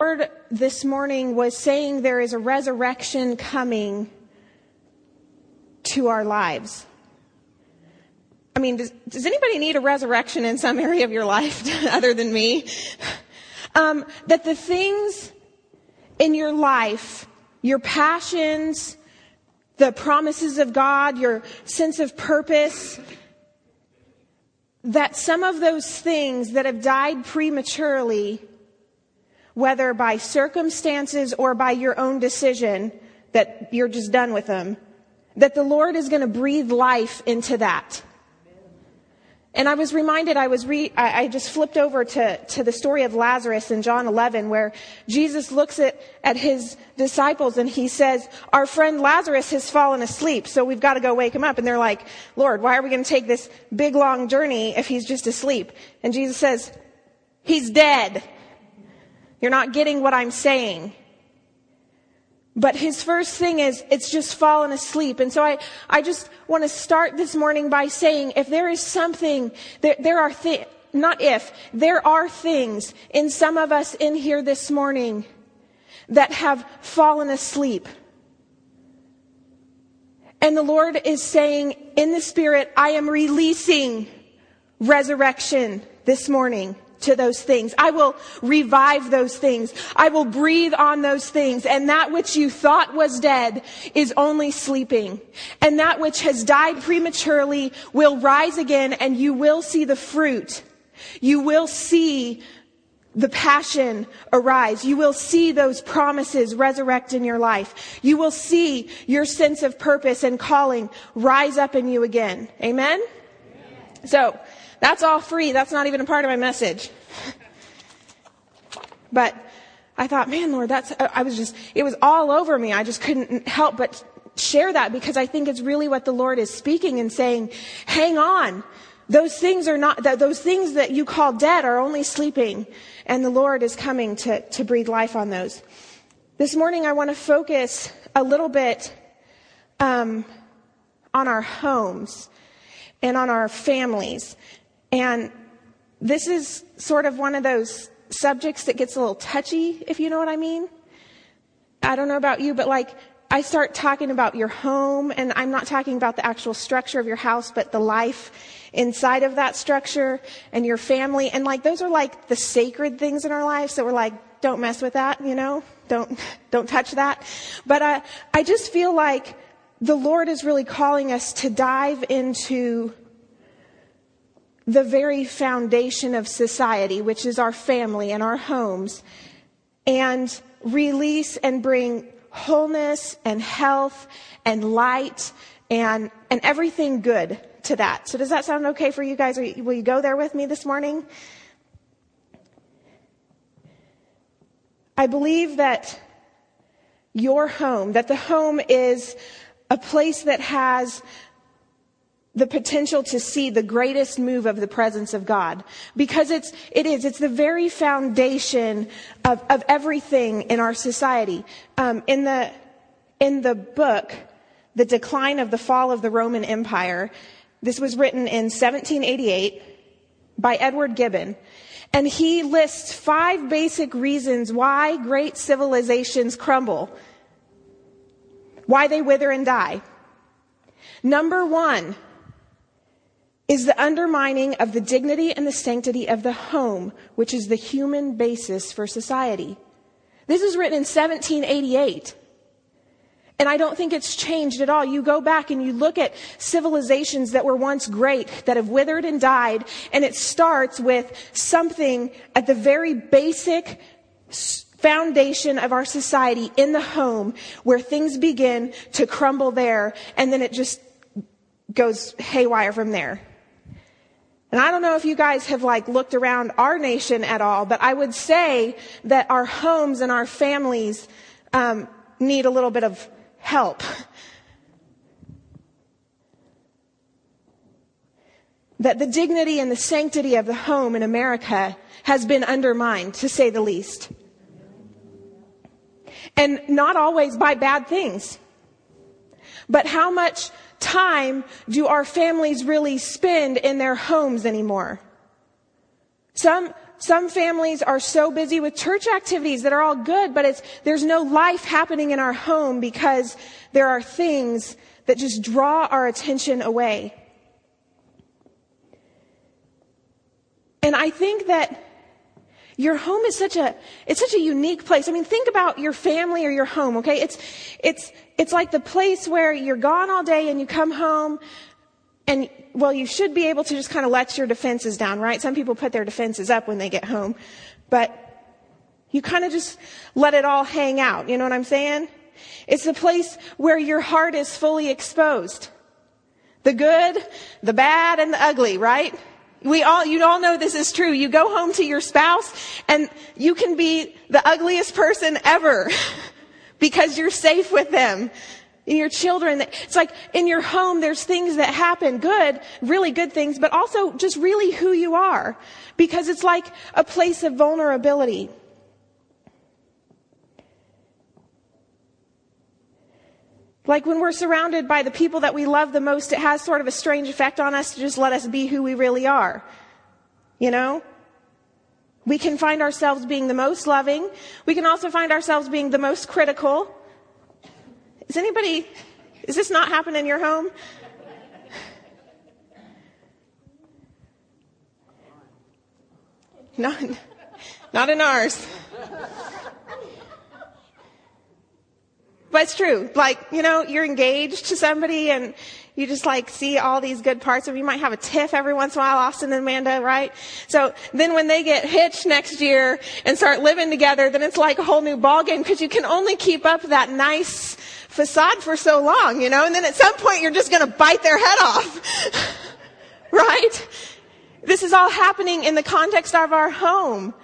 Lord this morning was saying there is a resurrection coming to our lives. I mean, does, does anybody need a resurrection in some area of your life other than me? Um, that the things in your life, your passions, the promises of God, your sense of purpose, that some of those things that have died prematurely, whether by circumstances or by your own decision, that you're just done with them, that the Lord is going to breathe life into that. And I was reminded, I was re, I, just flipped over to, to the story of Lazarus in John 11 where Jesus looks at, at his disciples and he says, our friend Lazarus has fallen asleep, so we've got to go wake him up. And they're like, Lord, why are we going to take this big long journey if he's just asleep? And Jesus says, he's dead. You're not getting what I'm saying. But his first thing is, it's just fallen asleep. And so I, I just want to start this morning by saying, if there is something, there, there are things, not if, there are things in some of us in here this morning that have fallen asleep. And the Lord is saying in the Spirit, I am releasing resurrection this morning to those things. I will revive those things. I will breathe on those things. And that which you thought was dead is only sleeping. And that which has died prematurely will rise again and you will see the fruit. You will see the passion arise. You will see those promises resurrect in your life. You will see your sense of purpose and calling rise up in you again. Amen? So, that's all free. That's not even a part of my message. but I thought, man, Lord, that's, I was just, it was all over me. I just couldn't help but share that because I think it's really what the Lord is speaking and saying, hang on. Those things are not, those things that you call dead are only sleeping and the Lord is coming to, to breathe life on those. This morning I want to focus a little bit, um, on our homes and on our families. And this is sort of one of those subjects that gets a little touchy, if you know what I mean. I don't know about you, but like, I start talking about your home, and I'm not talking about the actual structure of your house, but the life inside of that structure and your family. And like, those are like the sacred things in our lives that we're like, don't mess with that, you know? Don't, don't touch that. But I, I just feel like the Lord is really calling us to dive into the very foundation of society, which is our family and our homes, and release and bring wholeness and health and light and, and everything good to that. So does that sound okay for you guys? You, will you go there with me this morning? I believe that your home, that the home is a place that has the potential to see the greatest move of the presence of God. Because it's, it is, it's the very foundation of, of everything in our society. Um, in the, in the book, The Decline of the Fall of the Roman Empire, this was written in 1788 by Edward Gibbon. And he lists five basic reasons why great civilizations crumble. Why they wither and die. Number one, is the undermining of the dignity and the sanctity of the home, which is the human basis for society. This is written in 1788. And I don't think it's changed at all. You go back and you look at civilizations that were once great, that have withered and died, and it starts with something at the very basic foundation of our society in the home where things begin to crumble there, and then it just goes haywire from there. And I don't know if you guys have like looked around our nation at all, but I would say that our homes and our families um, need a little bit of help. That the dignity and the sanctity of the home in America has been undermined, to say the least. And not always by bad things. But how much time do our families really spend in their homes anymore? Some, Some families are so busy with church activities that are all good, but it's, there's no life happening in our home because there are things that just draw our attention away. And I think that your home is such a, it's such a unique place. I mean, think about your family or your home, okay? It's, it's, it's like the place where you're gone all day and you come home and, well, you should be able to just kind of let your defenses down, right? Some people put their defenses up when they get home, but you kind of just let it all hang out. You know what I'm saying? It's the place where your heart is fully exposed. The good, the bad, and the ugly, right? We all, you all know this is true. You go home to your spouse and you can be the ugliest person ever because you're safe with them. In your children, it's like in your home, there's things that happen, good, really good things, but also just really who you are because it's like a place of vulnerability. Like when we're surrounded by the people that we love the most, it has sort of a strange effect on us to just let us be who we really are. You know? We can find ourselves being the most loving. We can also find ourselves being the most critical. Is anybody, is this not happening in your home? Not, not in ours. But it's true. Like, you know, you're engaged to somebody and you just like see all these good parts of. You might have a tiff every once in a while, Austin and Amanda, right? So then when they get hitched next year and start living together, then it's like a whole new ballgame because you can only keep up that nice facade for so long, you know? And then at some point you're just gonna bite their head off. right? This is all happening in the context of our home.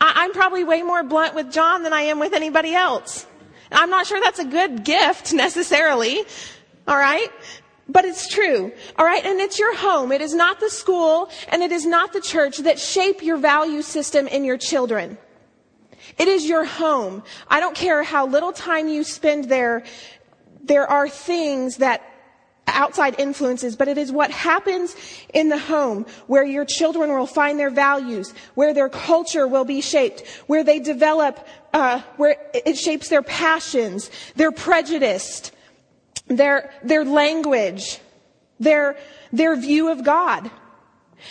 I'm probably way more blunt with John than I am with anybody else. I'm not sure that's a good gift necessarily. All right? But it's true. All right? And it's your home. It is not the school and it is not the church that shape your value system in your children. It is your home. I don't care how little time you spend there. There are things that outside influences, but it is what happens in the home where your children will find their values, where their culture will be shaped, where they develop, uh, where it shapes their passions, their prejudice, their, their language, their, their view of God,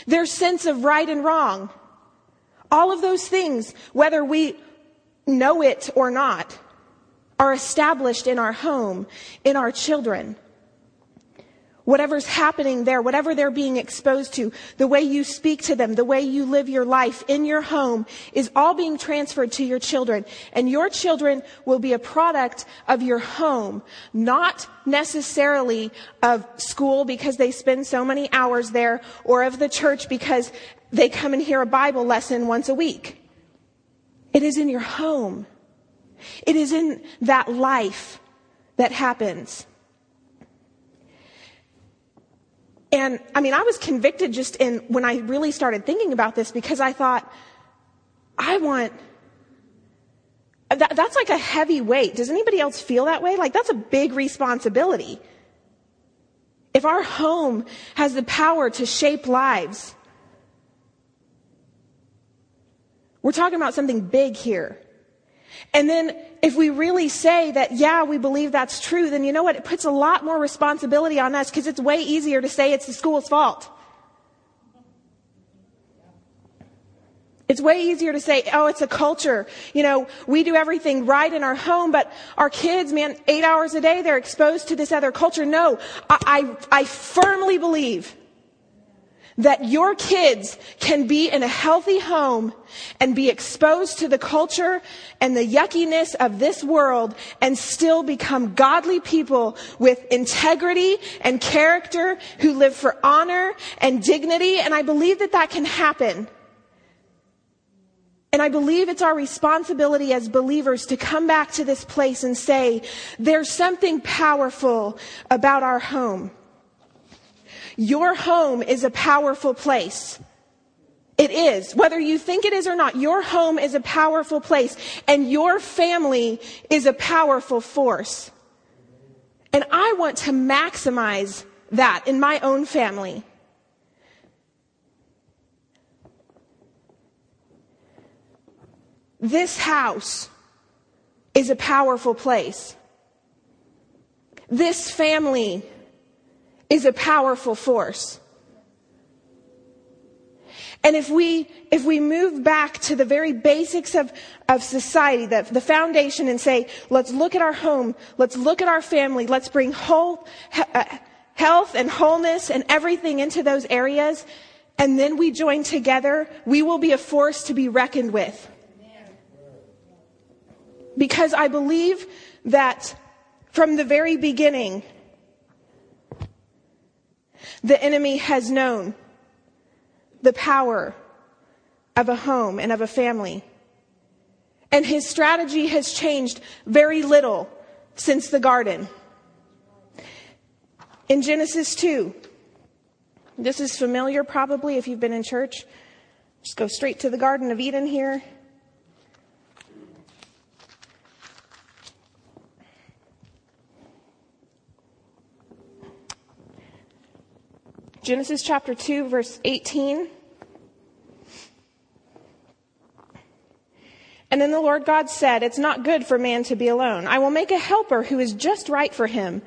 their sense of right and wrong. All of those things, whether we know it or not, are established in our home, in our children whatever's happening there, whatever they're being exposed to, the way you speak to them, the way you live your life in your home is all being transferred to your children. And your children will be a product of your home, not necessarily of school because they spend so many hours there or of the church because they come and hear a Bible lesson once a week. It is in your home. It is in that life that happens. And I mean, I was convicted just in when I really started thinking about this because I thought, I want, that, that's like a heavy weight. Does anybody else feel that way? Like that's a big responsibility. If our home has the power to shape lives, we're talking about something big here. And then if we really say that, yeah, we believe that's true, then you know what? It puts a lot more responsibility on us because it's way easier to say it's the school's fault. It's way easier to say, oh, it's a culture. You know, we do everything right in our home, but our kids, man, eight hours a day, they're exposed to this other culture. No, I, I, I firmly believe that your kids can be in a healthy home and be exposed to the culture and the yuckiness of this world and still become godly people with integrity and character who live for honor and dignity. And I believe that that can happen. And I believe it's our responsibility as believers to come back to this place and say, there's something powerful about our home. Your home is a powerful place. It is. Whether you think it is or not, your home is a powerful place and your family is a powerful force. And I want to maximize that in my own family. this house is a powerful place. This family is a powerful force. And if we, if we move back to the very basics of, of society, the, the foundation and say, let's look at our home, let's look at our family, let's bring whole, uh, health and wholeness and everything into those areas, and then we join together, we will be a force to be reckoned with. Because I believe that from the very beginning, the enemy has known the power of a home and of a family. And his strategy has changed very little since the garden. In Genesis 2, this is familiar probably if you've been in church. Just go straight to the Garden of Eden here. Genesis chapter 2, verse 18. And then the Lord God said, It's not good for man to be alone. I will make a helper who is just right for him.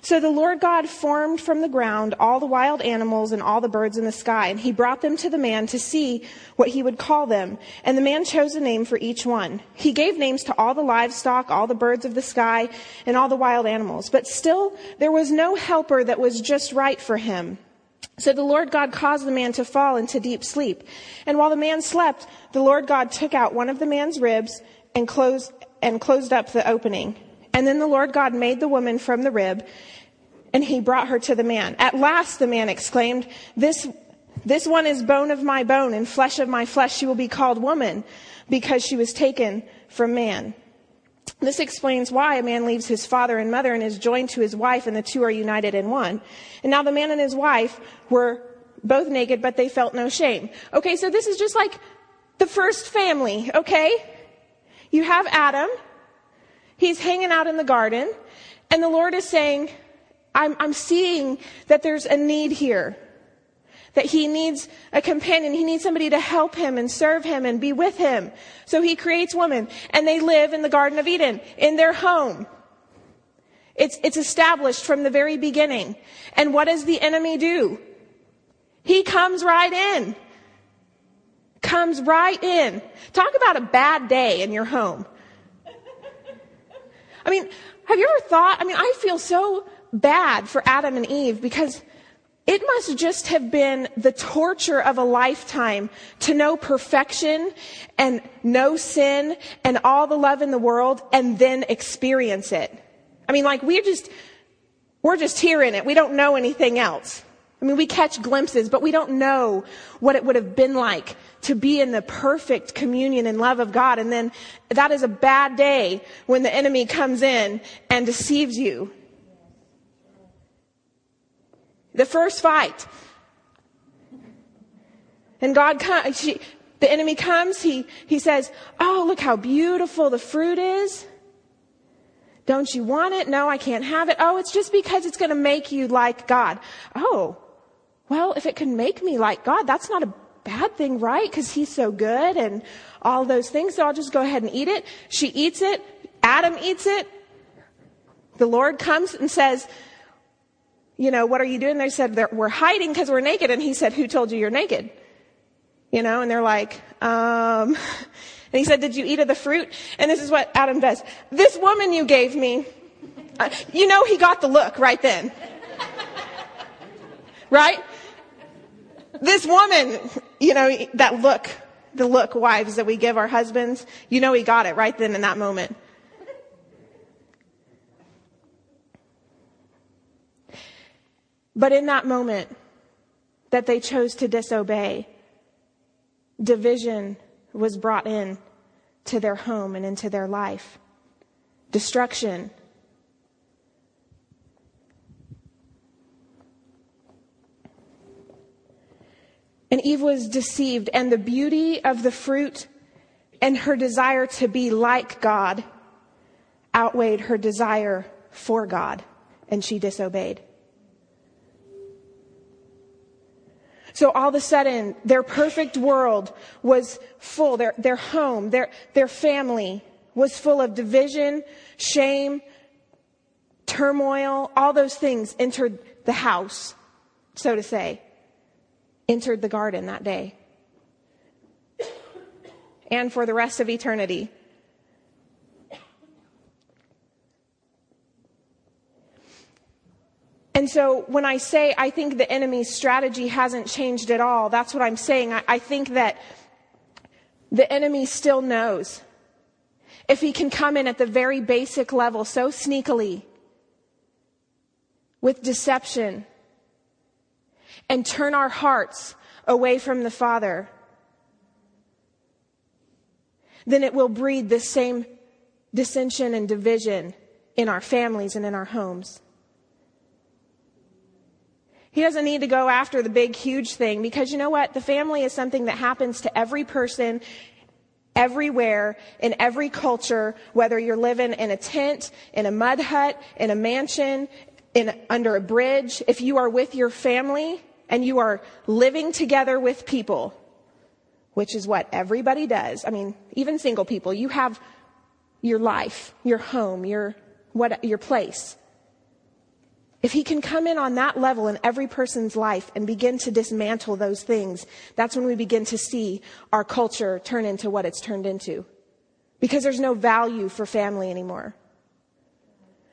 So the Lord God formed from the ground all the wild animals and all the birds in the sky, and he brought them to the man to see what he would call them. And the man chose a name for each one. He gave names to all the livestock, all the birds of the sky, and all the wild animals. But still, there was no helper that was just right for him. So the Lord God caused the man to fall into deep sleep. And while the man slept, the Lord God took out one of the man's ribs and closed, and closed up the opening. And then the Lord God made the woman from the rib and he brought her to the man. At last the man exclaimed, this, this one is bone of my bone and flesh of my flesh. She will be called woman because she was taken from man. This explains why a man leaves his father and mother and is joined to his wife, and the two are united in one. And now the man and his wife were both naked, but they felt no shame. Okay, so this is just like the first family, okay? You have Adam. He's hanging out in the garden, and the Lord is saying, I'm, I'm seeing that there's a need here that he needs a companion. He needs somebody to help him and serve him and be with him. So he creates woman and they live in the Garden of Eden in their home. It's, it's established from the very beginning. And what does the enemy do? He comes right in. Comes right in. Talk about a bad day in your home. I mean, have you ever thought? I mean, I feel so bad for Adam and Eve because it must just have been the torture of a lifetime to know perfection and know sin and all the love in the world and then experience it. I mean, like we're just, we're just here in it. We don't know anything else. I mean, we catch glimpses, but we don't know what it would have been like to be in the perfect communion and love of God. And then that is a bad day when the enemy comes in and deceives you the first fight. And God comes, the enemy comes, he, he says, Oh, look how beautiful the fruit is. Don't you want it? No, I can't have it. Oh, it's just because it's going to make you like God. Oh, well, if it can make me like God, that's not a bad thing, right? Because he's so good and all those things. So I'll just go ahead and eat it. She eats it. Adam eats it. The Lord comes and says, you know, what are you doing? They said, we're hiding because we're naked. And he said, who told you you're naked? You know, and they're like, um, and he said, did you eat of the fruit? And this is what Adam does. This woman you gave me, uh, you know, he got the look right then. right? This woman, you know, that look, the look wives that we give our husbands, you know, he got it right then in that moment. But in that moment that they chose to disobey, division was brought in to their home and into their life. Destruction. And Eve was deceived, and the beauty of the fruit and her desire to be like God outweighed her desire for God, and she disobeyed. So all of a sudden, their perfect world was full. Their, their home, their, their family was full of division, shame, turmoil, all those things entered the house, so to say, entered the garden that day. And for the rest of eternity. And so when I say I think the enemy's strategy hasn't changed at all, that's what I'm saying. I, I think that the enemy still knows. If he can come in at the very basic level so sneakily with deception and turn our hearts away from the Father, then it will breed the same dissension and division in our families and in our homes. He doesn't need to go after the big, huge thing because you know what? The family is something that happens to every person everywhere in every culture, whether you're living in a tent, in a mud hut, in a mansion, in, under a bridge. If you are with your family and you are living together with people, which is what everybody does. I mean, even single people, you have your life, your home, your, what, your place. If he can come in on that level in every person's life and begin to dismantle those things, that's when we begin to see our culture turn into what it's turned into. Because there's no value for family anymore.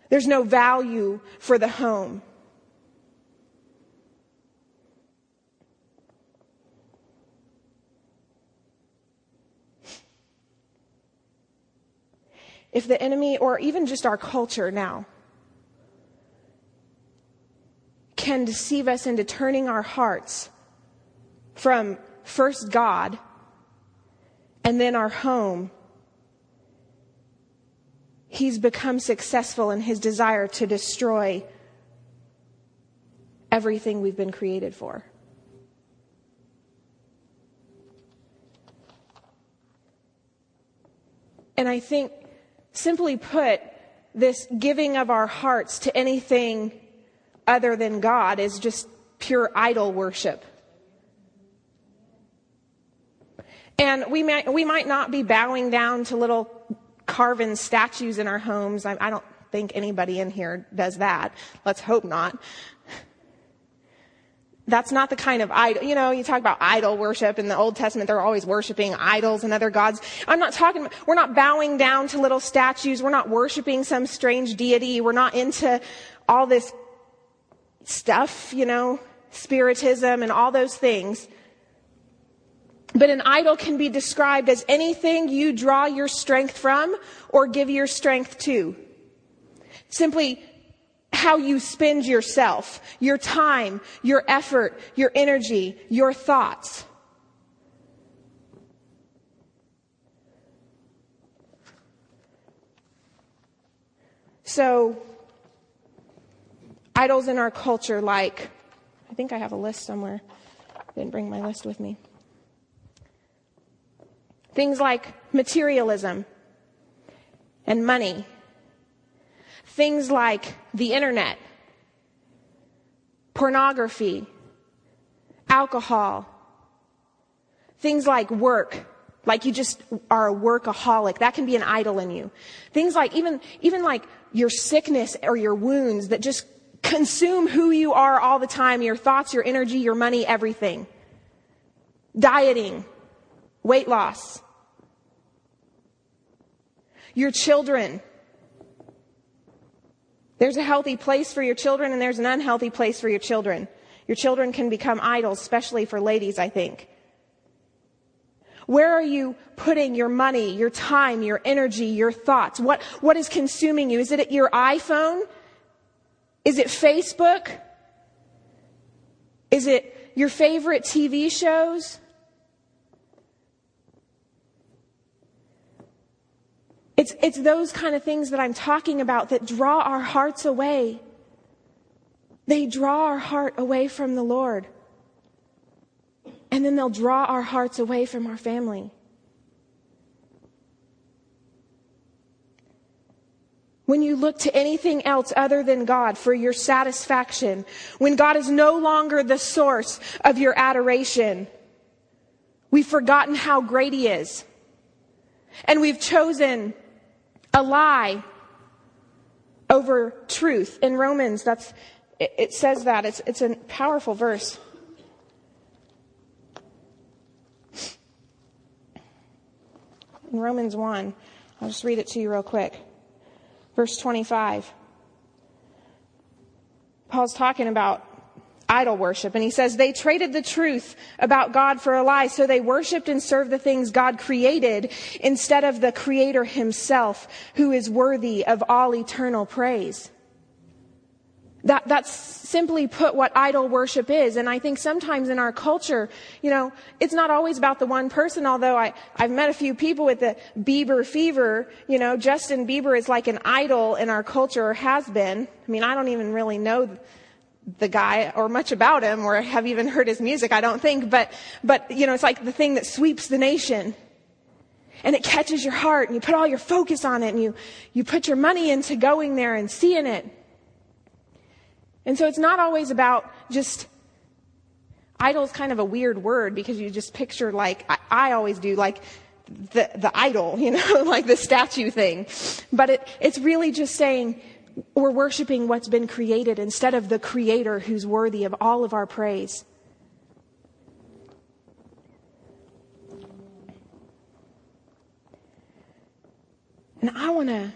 There's no value for the home. If the enemy, or even just our culture now, can deceive us into turning our hearts from first God and then our home. He's become successful in his desire to destroy everything we've been created for. And I think, simply put, this giving of our hearts to anything other than God is just pure idol worship. And we might, we might not be bowing down to little carven statues in our homes. I, I don't think anybody in here does that. Let's hope not. That's not the kind of idol, you know, you talk about idol worship in the Old Testament, they're always worshiping idols and other gods. I'm not talking, we're not bowing down to little statues. We're not worshiping some strange deity. We're not into all this stuff, you know, spiritism and all those things. But an idol can be described as anything you draw your strength from or give your strength to. Simply how you spend yourself, your time, your effort, your energy, your thoughts. So, idols in our culture like, I think I have a list somewhere. I didn't bring my list with me. Things like materialism and money. Things like the internet, pornography, alcohol. Things like work, like you just are a workaholic. That can be an idol in you. Things like even, even like your sickness or your wounds that just consume who you are all the time your thoughts, your energy, your money, everything. Dieting, weight loss. Your children. There's a healthy place for your children and there's an unhealthy place for your children. Your children can become idols, especially for ladies, I think. Where are you putting your money, your time, your energy, your thoughts? What, what is consuming you? Is it your iPhone? Is it Facebook? Is it your favorite TV shows? It's, it's those kind of things that I'm talking about that draw our hearts away. They draw our heart away from the Lord. And then they'll draw our hearts away from our family. When you look to anything else other than God for your satisfaction, when God is no longer the source of your adoration, we've forgotten how great He is. And we've chosen a lie over truth. In Romans, that's, it, says that. It's, it's a powerful verse. In Romans 1, I'll just read it to you real quick. Verse 25. Paul's talking about idol worship. And he says they traded the truth about God for a lie, so they worshiped and served the things God created instead of the creator himself, who is worthy of all eternal praise. That, that's simply put what idol worship is. And I think sometimes in our culture, you know, it's not always about the one person, although I, I've met a few people with the Bieber fever. You know, Justin Bieber is like an idol in our culture or has been. I mean, I don't even really know the guy or much about him or have even heard his music, I don't think, but, but, you know, it's like the thing that sweeps the nation. And it catches your heart and you put all your focus on it and you, you put your money into going there and seeing it. And so it's not always about just, idol is kind of a weird word because you just picture like, I, I always do, like, the, the idol, you know, like the statue thing. But it, it's really just saying, we're worshiping what's been created instead of the creator who's worthy of all of our praise. And I want to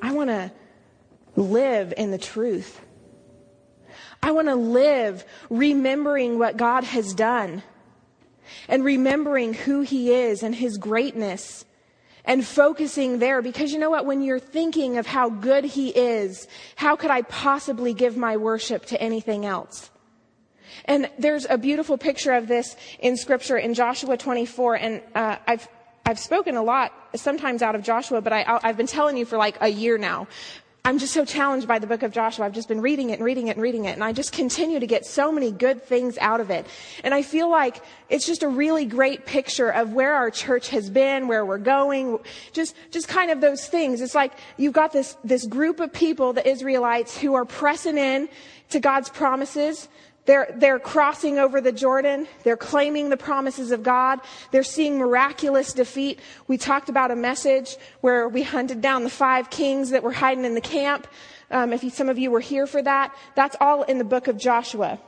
I want to live in the truth. I want to live remembering what God has done and remembering who he is and his greatness and focusing there because you know what? When you're thinking of how good he is, how could I possibly give my worship to anything else? And there's a beautiful picture of this in scripture in Joshua 24 and uh, I've I've spoken a lot, sometimes out of Joshua, but I, I've been telling you for like a year now I'm just so challenged by the book of Joshua. I've just been reading it and reading it and reading it, and I just continue to get so many good things out of it. And I feel like it's just a really great picture of where our church has been, where we're going, just, just kind of those things. It's like you've got this, this group of people, the Israelites, who are pressing in to God's promises. They're, they're crossing over the Jordan. They're claiming the promises of God. They're seeing miraculous defeat. We talked about a message where we hunted down the five kings that were hiding in the camp. Um, if you, some of you were here for that, that's all in the book of Joshua.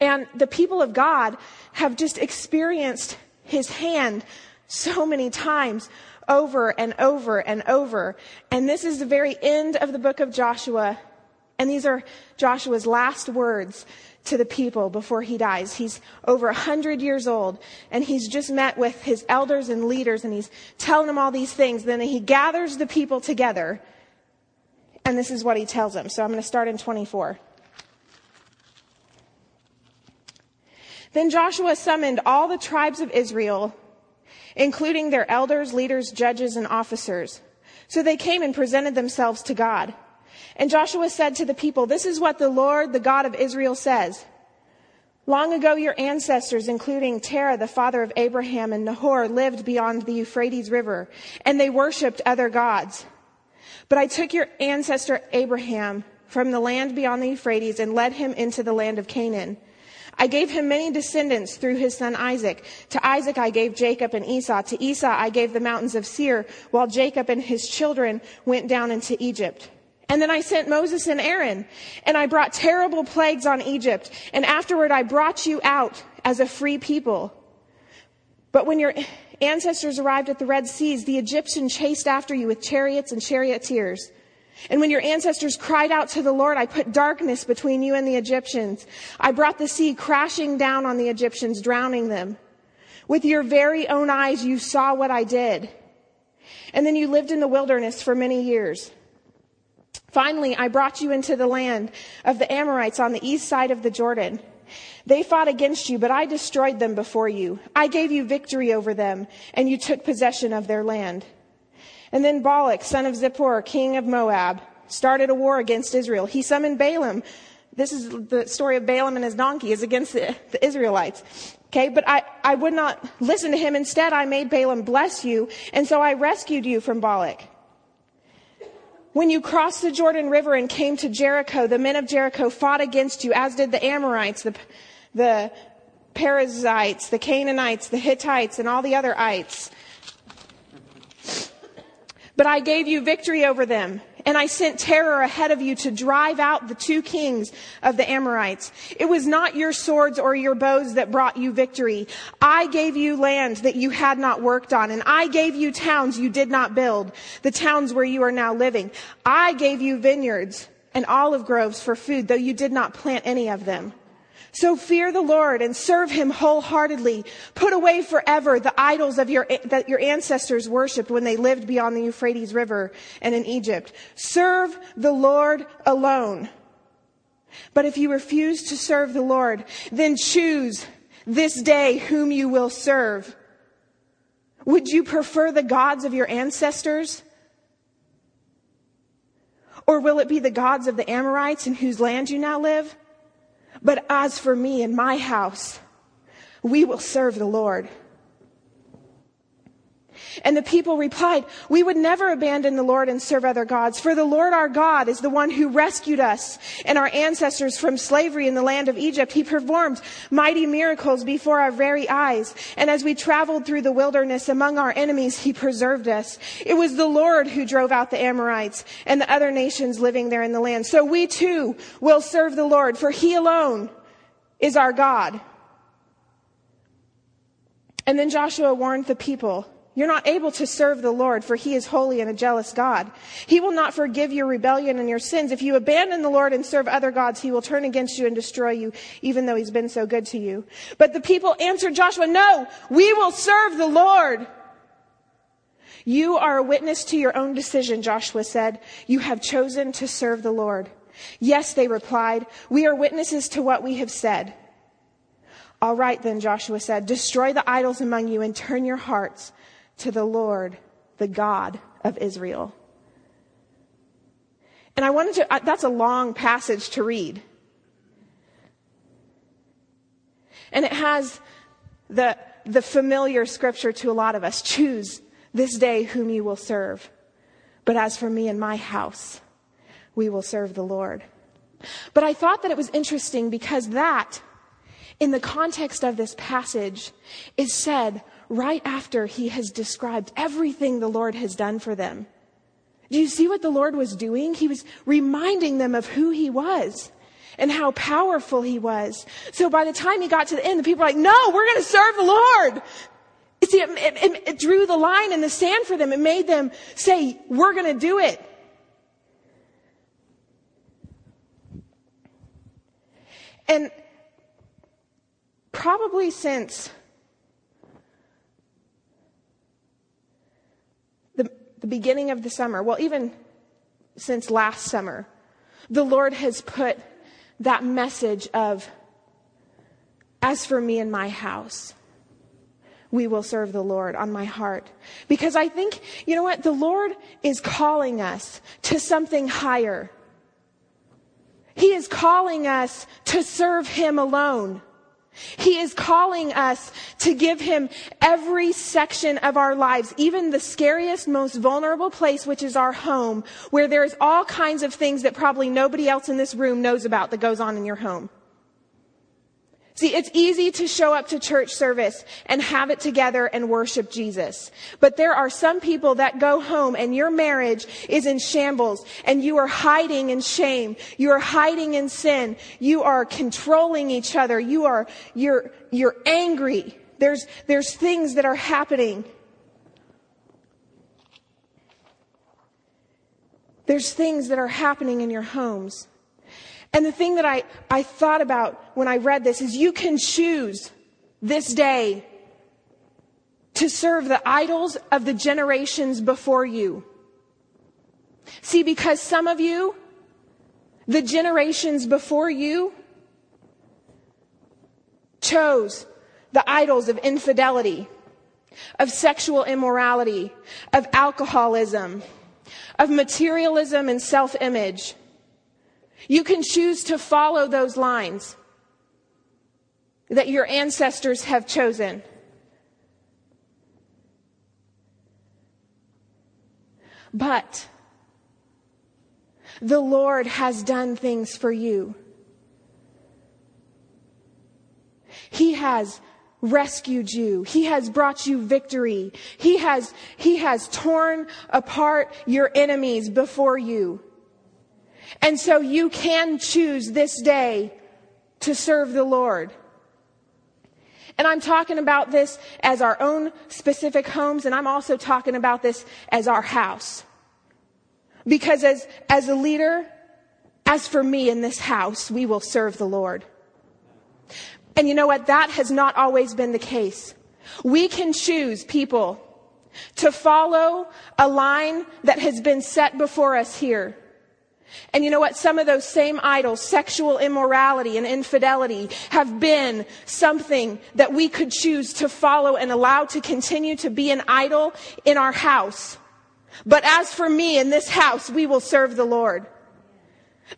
And the people of God have just experienced his hand so many times over and over and over. And this is the very end of the book of Joshua. And these are Joshua's last words to the people before he dies. He's over a hundred years old and he's just met with his elders and leaders and he's telling them all these things. Then he gathers the people together and this is what he tells them. So I'm going to start in 24. Then Joshua summoned all the tribes of Israel, including their elders, leaders, judges, and officers. So they came and presented themselves to God. And Joshua said to the people, This is what the Lord, the God of Israel, says. Long ago, your ancestors, including Terah, the father of Abraham, and Nahor, lived beyond the Euphrates River, and they worshipped other gods. But I took your ancestor Abraham from the land beyond the Euphrates and led him into the land of Canaan. I gave him many descendants through his son Isaac. To Isaac I gave Jacob and Esau. To Esau I gave the mountains of Seir, while Jacob and his children went down into Egypt. And then I sent Moses and Aaron, and I brought terrible plagues on Egypt, and afterward I brought you out as a free people. But when your ancestors arrived at the Red Seas, the Egyptians chased after you with chariots and charioteers. And when your ancestors cried out to the Lord, I put darkness between you and the Egyptians. I brought the sea crashing down on the Egyptians, drowning them. With your very own eyes, you saw what I did. And then you lived in the wilderness for many years. Finally, I brought you into the land of the Amorites on the east side of the Jordan. They fought against you, but I destroyed them before you. I gave you victory over them, and you took possession of their land. And then Balak, son of Zippor, king of Moab, started a war against Israel. He summoned Balaam, this is the story of Balaam and his donkey is against the, the Israelites. Okay, but I, I would not listen to him. Instead, I made Balaam bless you, and so I rescued you from Balak. When you crossed the Jordan River and came to Jericho, the men of Jericho fought against you, as did the Amorites, the, the Perizzites, the Canaanites, the Hittites, and all the other ites. But I gave you victory over them and I sent terror ahead of you to drive out the two kings of the Amorites. It was not your swords or your bows that brought you victory. I gave you land that you had not worked on, and I gave you towns you did not build, the towns where you are now living. I gave you vineyards and olive groves for food, though you did not plant any of them. So fear the Lord and serve him wholeheartedly. Put away forever the idols of your, that your ancestors worshiped when they lived beyond the Euphrates River and in Egypt. Serve the Lord alone. But if you refuse to serve the Lord, then choose this day whom you will serve. Would you prefer the gods of your ancestors? Or will it be the gods of the Amorites in whose land you now live? But as for me and my house, we will serve the Lord. And the people replied, We would never abandon the Lord and serve other gods, for the Lord our God is the one who rescued us and our ancestors from slavery in the land of Egypt. He performed mighty miracles before our very eyes. And as we traveled through the wilderness among our enemies, he preserved us. It was the Lord who drove out the Amorites and the other nations living there in the land. So we too will serve the Lord, for he alone is our God. And then Joshua warned the people you're not able to serve the Lord, for he is holy and a jealous God. He will not forgive your rebellion and your sins. If you abandon the Lord and serve other gods, he will turn against you and destroy you, even though he's been so good to you. But the people answered Joshua, no, we will serve the Lord. You are a witness to your own decision, Joshua said. You have chosen to serve the Lord. Yes, they replied, we are witnesses to what we have said. All right, then, Joshua said, destroy the idols among you and turn your hearts to the Lord, the God of Israel. And I wanted to, that's a long passage to read. And it has the, the familiar scripture to a lot of us. Choose this day whom you will serve. But as for me and my house, we will serve the Lord. But I thought that it was interesting because that, in the context of this passage, is said right after he has described everything the Lord has done for them. Do you see what the Lord was doing? He was reminding them of who he was and how powerful he was. So by the time he got to the end, the people were like, no, we're going to serve the Lord. You see, it, it, it drew the line in the sand for them. It made them say, we're going to do it. And probably since the beginning of the summer, well, even since last summer, the Lord has put that message of, as for me and my house, we will serve the Lord on my heart. Because I think, you know what? The Lord is calling us to something higher. He is calling us to serve Him alone. He is calling us to give him every section of our lives, even the scariest, most vulnerable place, which is our home, where there's all kinds of things that probably nobody else in this room knows about that goes on in your home. See, it's easy to show up to church service and have it together and worship Jesus. But there are some people that go home and your marriage is in shambles and you are hiding in shame. You are hiding in sin. You are controlling each other. You are, you're, you're angry. There's, there's things that are happening. There's things that are happening in your homes. And the thing that I, I thought about when I read this is you can choose this day to serve the idols of the generations before you. See, because some of you, the generations before you, chose the idols of infidelity, of sexual immorality, of alcoholism, of materialism and self image. You can choose to follow those lines that your ancestors have chosen. But the Lord has done things for you. He has rescued you. He has brought you victory. He has, he has torn apart your enemies before you. And so you can choose this day to serve the Lord. And I'm talking about this as our own specific homes, and I'm also talking about this as our house. Because as, as a leader, as for me in this house, we will serve the Lord. And you know what? That has not always been the case. We can choose people to follow a line that has been set before us here. And you know what? Some of those same idols, sexual immorality and infidelity, have been something that we could choose to follow and allow to continue to be an idol in our house. But as for me in this house, we will serve the Lord.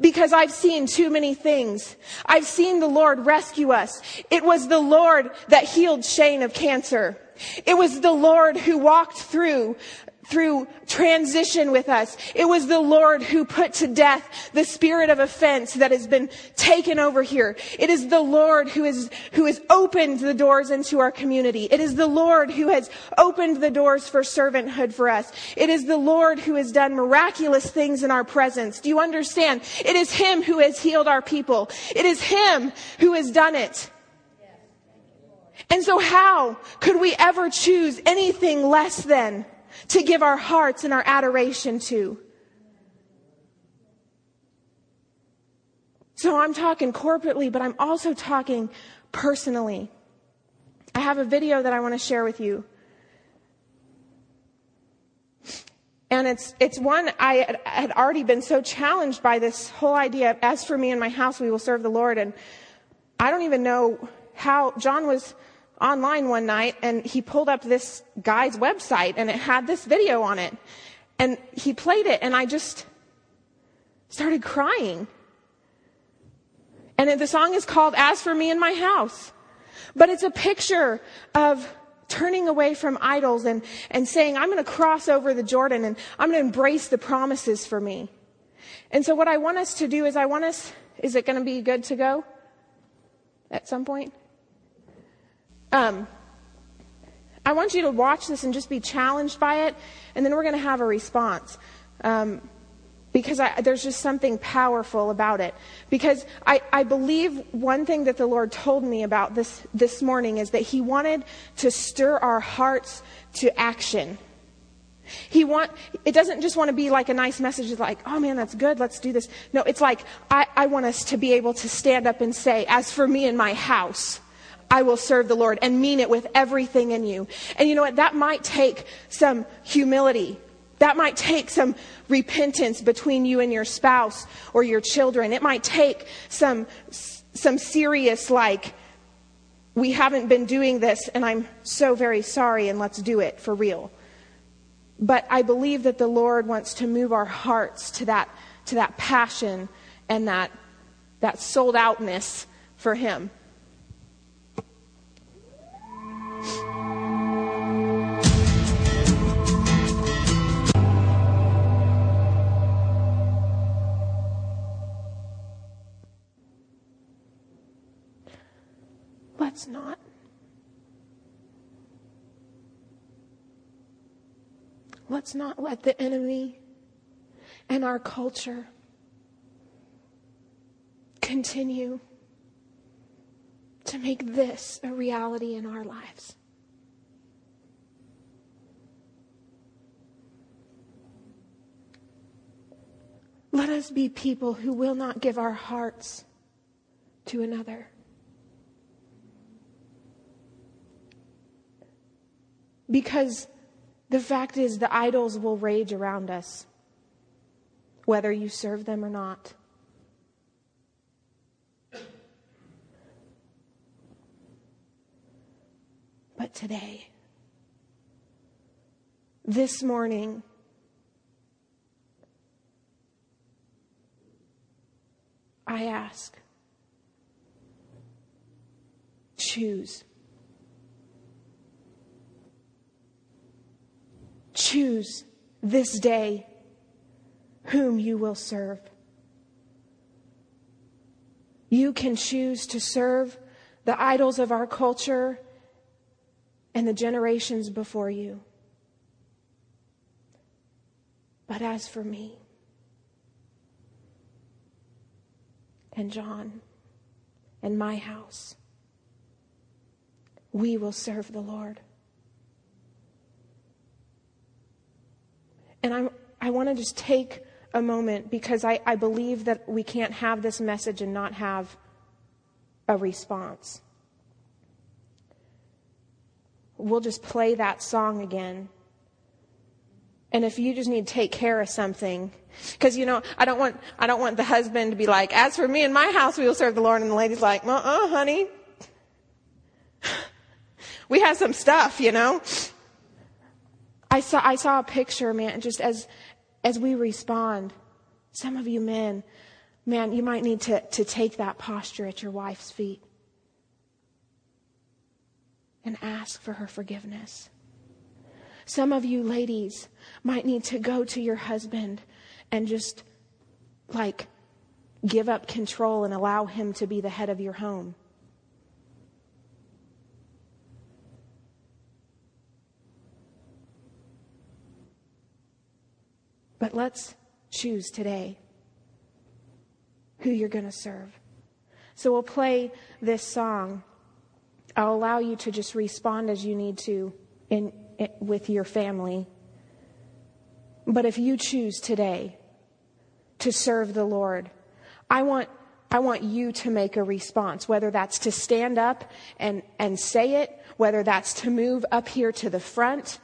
Because I've seen too many things. I've seen the Lord rescue us. It was the Lord that healed Shane of cancer. It was the Lord who walked through through transition with us. It was the Lord who put to death the spirit of offense that has been taken over here. It is the Lord who is, who has opened the doors into our community. It is the Lord who has opened the doors for servanthood for us. It is the Lord who has done miraculous things in our presence. Do you understand? It is Him who has healed our people. It is Him who has done it. And so how could we ever choose anything less than to give our hearts and our adoration to. So I'm talking corporately, but I'm also talking personally. I have a video that I want to share with you. And it's, it's one I had already been so challenged by this whole idea. As for me and my house, we will serve the Lord. And I don't even know how John was online one night and he pulled up this guy's website and it had this video on it. And he played it and I just started crying. And the song is called As for Me and My House. But it's a picture of turning away from idols and, and saying, I'm going to cross over the Jordan and I'm going to embrace the promises for me. And so what I want us to do is I want us, is it going to be good to go at some point? Um, I want you to watch this and just be challenged by it, and then we're going to have a response. Um, because I, there's just something powerful about it. Because I, I believe one thing that the Lord told me about this, this morning is that He wanted to stir our hearts to action. He want, it doesn't just want to be like a nice message It's like, oh man, that's good, let's do this. No, it's like, I, I want us to be able to stand up and say, as for me and my house, I will serve the Lord and mean it with everything in you. And you know what? That might take some humility. That might take some repentance between you and your spouse or your children. It might take some, some serious, like, we haven't been doing this and I'm so very sorry and let's do it for real. But I believe that the Lord wants to move our hearts to that, to that passion and that, that sold outness for Him. Let's not let the enemy and our culture continue to make this a reality in our lives. Let us be people who will not give our hearts to another. Because the fact is, the idols will rage around us, whether you serve them or not. But today, this morning, I ask, choose. Choose this day whom you will serve. You can choose to serve the idols of our culture and the generations before you. But as for me and John and my house, we will serve the Lord. And I'm, I want to just take a moment because I, I believe that we can't have this message and not have a response. We'll just play that song again. And if you just need to take care of something, because you know, I don't want I don't want the husband to be like, "As for me and my house, we will serve the Lord," and the lady's like, "Uh, uh honey, we have some stuff, you know." I saw I saw a picture, man, just as as we respond, some of you men, man, you might need to, to take that posture at your wife's feet and ask for her forgiveness. Some of you ladies might need to go to your husband and just like give up control and allow him to be the head of your home. But let's choose today who you're going to serve. So we'll play this song. I'll allow you to just respond as you need to in, in, with your family. But if you choose today to serve the Lord, I want I want you to make a response, whether that's to stand up and, and say it, whether that's to move up here to the front,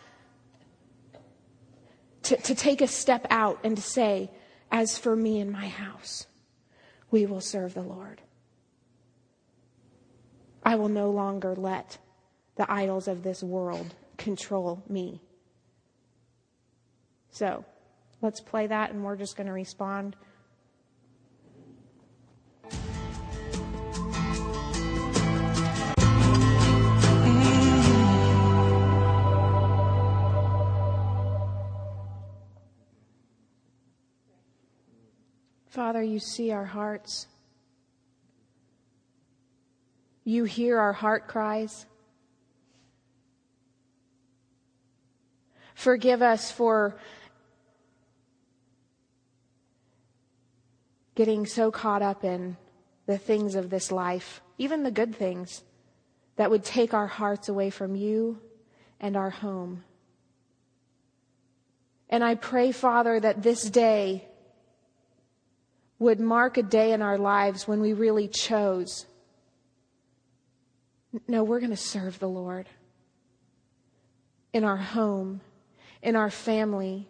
to, to take a step out and to say, As for me and my house, we will serve the Lord. I will no longer let the idols of this world control me. So let's play that, and we're just going to respond. Father, you see our hearts. You hear our heart cries. Forgive us for getting so caught up in the things of this life, even the good things, that would take our hearts away from you and our home. And I pray, Father, that this day would mark a day in our lives when we really chose no, we're going to serve the Lord in our home, in our family.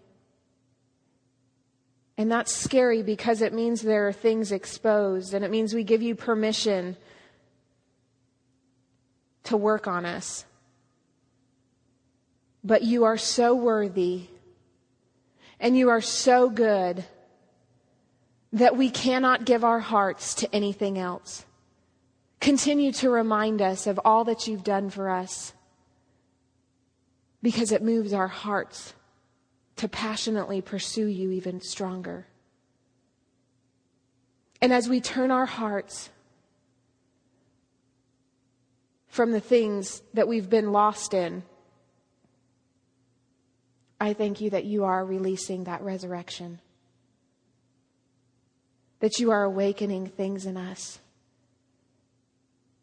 And that's scary because it means there are things exposed and it means we give you permission to work on us. But you are so worthy and you are so good that we cannot give our hearts to anything else. Continue to remind us of all that you've done for us because it moves our hearts to passionately pursue you even stronger. And as we turn our hearts from the things that we've been lost in, I thank you that you are releasing that resurrection that you are awakening things in us.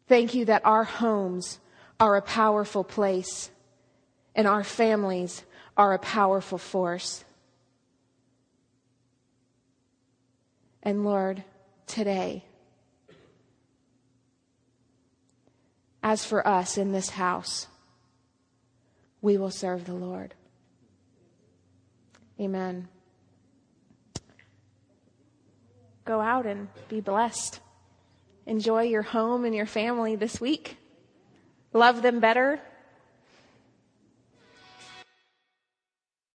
Thank you that our homes are a powerful place and our families are a powerful force. And Lord, today, as for us in this house, we will serve the Lord. Amen. Go out and be blessed. Enjoy your home and your family this week. Love them better